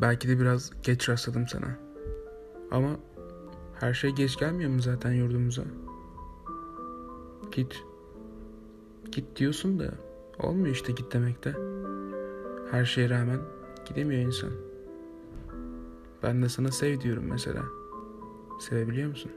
Belki de biraz geç rastladım sana. Ama her şey geç gelmiyor mu zaten yurdumuza? Git. Git diyorsun da olmuyor işte git demekte. Her şeye rağmen gidemiyor insan. Ben de sana sev diyorum mesela. Sevebiliyor musun?